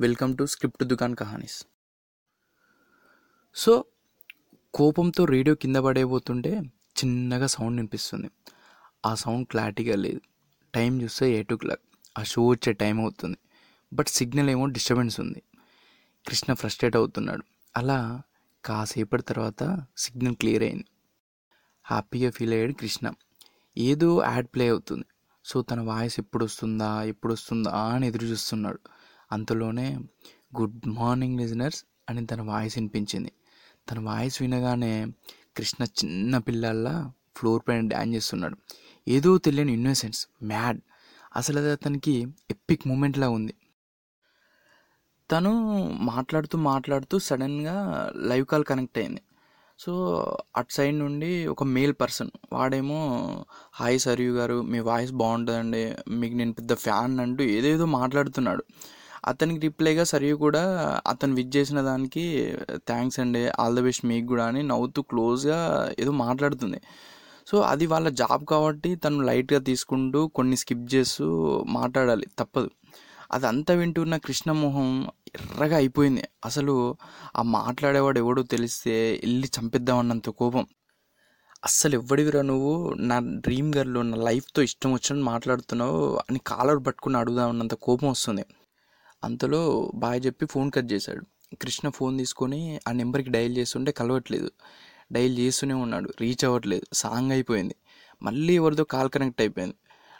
Welcome to script దుకాన్ కహానీస్. So కోపంతో radio కింద పడేయబోతుంటే చిన్నగా సౌండ్ వినిపిస్తుంది. ఆ సౌండ్ క్లారిటీగా లేదు. టైం చూస్తే ఎయిట్ ఓ క్లాక్. ఆ షో వచ్చే టైం అవుతుంది. బట్ సిగ్నల్ ఏమో డిస్టర్బెన్స్ ఉంది. కృష్ణ ఫ్రస్ట్రేట్ అవుతున్నాడు. అలా కాసేపటి తర్వాత సిగ్నల్ క్లియర్ అయింది. హ్యాపీగా ఫీల్ అయ్యాడు కృష్ణ. ఏదో యాడ్ ప్లే అవుతుంది. సో తన వాయిస్ ఎప్పుడు వస్తుందా ఎప్పుడు వస్తుందా అని ఎదురు చూస్తున్నాడు. అంతలోనే గుడ్ మార్నింగ్ లిజనర్స్ అని తన వాయిస్ వినిపించింది. తన వాయిస్ వినగానే కృష్ణ చిన్న పిల్లల్లా ఫ్లోర్ పైన డ్యాన్స్ చేస్తున్నాడు. ఏదో తెలియని ఇన్నోసెన్స్ మ్యాడ్ అసలు అది అతనికి ఎపిక్ మూమెంట్లా ఉంది. తను మాట్లాడుతూ మాట్లాడుతూ సడన్గా లైవ్ కాల్ కనెక్ట్ అయింది. సో అటు సైడ్ నుండి ఒక మేల్ పర్సన్ వాడేమో హాయ్ సరియు గారు మీ వాయిస్ బాగుంటుందండి మీకు నేను పెద్ద ఫ్యాన్ అంటూ ఏదేదో మాట్లాడుతున్నాడు. అతనికి రిప్లైగా సరియు కూడా అతను విజ్ చేసిన దానికి థ్యాంక్స్ అండి. ఆల్ ద బెస్ట్ మీకు కూడా అని నవ్వుతూ క్లోజ్గా ఏదో మాట్లాడుతుంది. సో అది వాళ్ళ జాబ్ కాబట్టి తను లైట్గా తీసుకుంటూ కొన్ని స్కిప్ చేస్తూ మాట్లాడాలి. తప్పదు. అదంతా వింటున్న కృష్ణమోహం ఎర్రగా అయిపోయింది. అసలు ఆ మాట్లాడేవాడు ఎవడో తెలిస్తే వెళ్ళి చంపేద్దామన్నంత కోపం. అస్సలు ఎవడివిరా నువ్వు? నా డ్రీమ్ గర్ల్ నా లైఫ్తో ఇష్టం వచ్చినట్టు మాట్లాడుతున్నావు అని కాలర్ పట్టుకుని అడుగుదామన్నంత కోపం వస్తుంది. అంతలో బాయ్ చెప్పి ఫోన్ కట్ చేశాడు. కృష్ణ ఫోన్ తీసుకొని ఆ నెంబర్కి డైల్ చేస్తుంటే కలవట్లేదు. డైల్ చేస్తూనే ఉన్నాడు. రీచ్ అవ్వట్లేదు. సాంగ్ అయిపోయింది. మళ్ళీ ఎవరితో కాల్ కనెక్ట్ అయిపోయింది.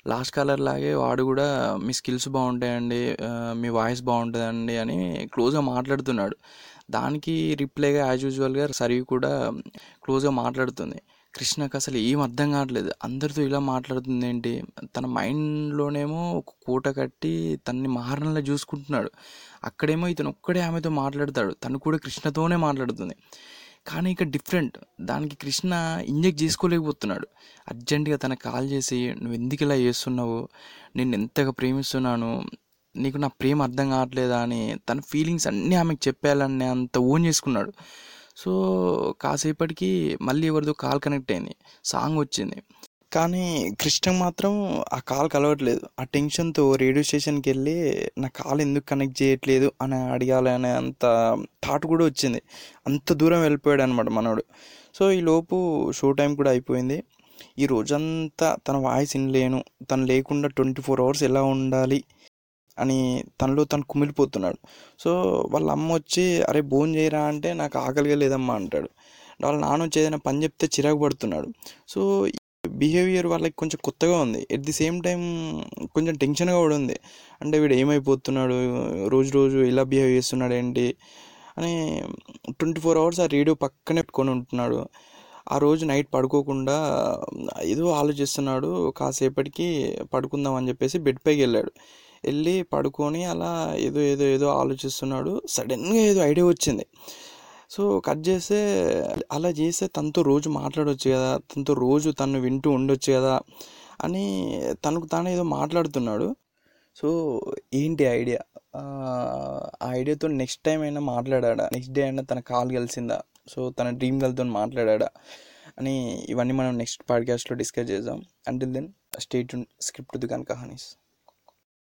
లాస్ట్ కాలర్ లాగే వాడు కూడా మీ స్కిల్స్ బాగుంటాయండి మీ వాయిస్ బాగుంటుందండి అని క్లోజ్గా మాట్లాడుతున్నాడు. దానికి రిప్లైగా యాజ్ యూజువల్గా సరి కూడా క్లోజ్గా మాట్లాడుతుంది. కృష్ణకు అసలు ఏం అర్థం కావట్లేదు. అందరితో ఇలా మాట్లాడుతుంది ఏంటి? తన మైండ్లోనేమో ఒక కూట కట్టి తనని మహారణలా చూసుకుంటున్నాడు. అక్కడేమో ఇతను ఒక్కడే ఆమెతో మాట్లాడతాడు. తను కూడా కృష్ణతోనే మాట్లాడుతుంది. కానీ ఇక డిఫరెంట్. దానికి కృష్ణ ఇంజెక్ట్ చేసుకోలేకపోతున్నాడు. అర్జెంటుగా తన కాల్ చేసి నువ్వు ఎందుకు ఇలా చేస్తున్నావు? నేను ఎంతగా ప్రేమిస్తున్నాను? నీకు నా ప్రేమ అర్థం కావట్లేదా? అని తన ఫీలింగ్స్ అన్నీ ఆమెకు చెప్పాలని అంత ఓన్ చేసుకున్నాడు. సో కాసేపటికి మళ్ళీ ఎవరిదో కాల్ కనెక్ట్ అయింది. సాంగ్ వచ్చింది. కానీ కృష్ణ మాత్రం ఆ కాల్ కలవట్లేదు. ఆ టెన్షన్తో రేడియో స్టేషన్కి వెళ్ళి నా కాల్ ఎందుకు కనెక్ట్ చేయట్లేదు అని అడగాలనే అంత థాట్ కూడా వచ్చింది. అంత దూరం వెళ్ళిపోయాడు అనమాట మనోడు. సో ఈ లోపు షో టైం కూడా అయిపోయింది. ఈ రోజంతా తన వాయిస్ వినలేను. తను లేకుండా ట్వంటీ ఫోర్ అవర్స్ ఎలా ఉండాలి? అని తనలో తను కుమిలిపోతున్నాడు. సో వాళ్ళ అమ్మ వచ్చి అరే భోజనం చేయరా అంటే నాకు ఆకలిగా లేదమ్మా అంటాడు. వాళ్ళ నాన్న వచ్చి ఏదైనా పని చెప్తే చిరాకు పడుతున్నాడు. సో బిహేవియర్ వాళ్ళకి కొంచెం కొత్తగా ఉంది. ఎట్ ది సేమ్ టైం కొంచెం టెన్షన్గా కూడా ఉంది. అంటే వీడు ఏమైపోతున్నాడు? రోజు రోజు ఇలా బిహేవ్ చేస్తున్నాడు ఏంటి? అని ట్వంటీ ఫోర్ అవర్స్ ఆ రేడియో పక్కనే పెట్టుకొని ఉంటున్నాడు. ఆ రోజు నైట్ పడుకోకుండా ఏదో ఆలోచిస్తున్నాడు. కాసేపటికి పడుకుందాం అని చెప్పేసి బెడ్ పైకి వెళ్ళాడు. వెళ్ళి పడుకొని అలా ఏదో ఏదో ఏదో ఆలోచిస్తున్నాడు. సడన్గా ఏదో ఐడియా వచ్చింది. సో కట్ చేస్తే అలా చేస్తే తనతో రోజు మాట్లాడవచ్చు కదా తనతో రోజు తను వింటూ ఉండొచ్చు కదా అని తనకు తాను ఏదో మాట్లాడుతున్నాడు. సో ఏంటి ఐడియా? ఆ ఐడియాతో నెక్స్ట్ టైం అయినా మాట్లాడా నెక్స్ట్ డే అయినా తన కాల్ కలిసిందా? సో తన డ్రీమ్ గర్ల్తో మాట్లాడా అని ఇవన్నీ మనం నెక్స్ట్ పాడ్కాస్ట్లో డిస్కస్ చేద్దాం. అంటిల్ దెన్ స్టేట్ స్క్రిప్ట్ దుకాన్ కహానీస్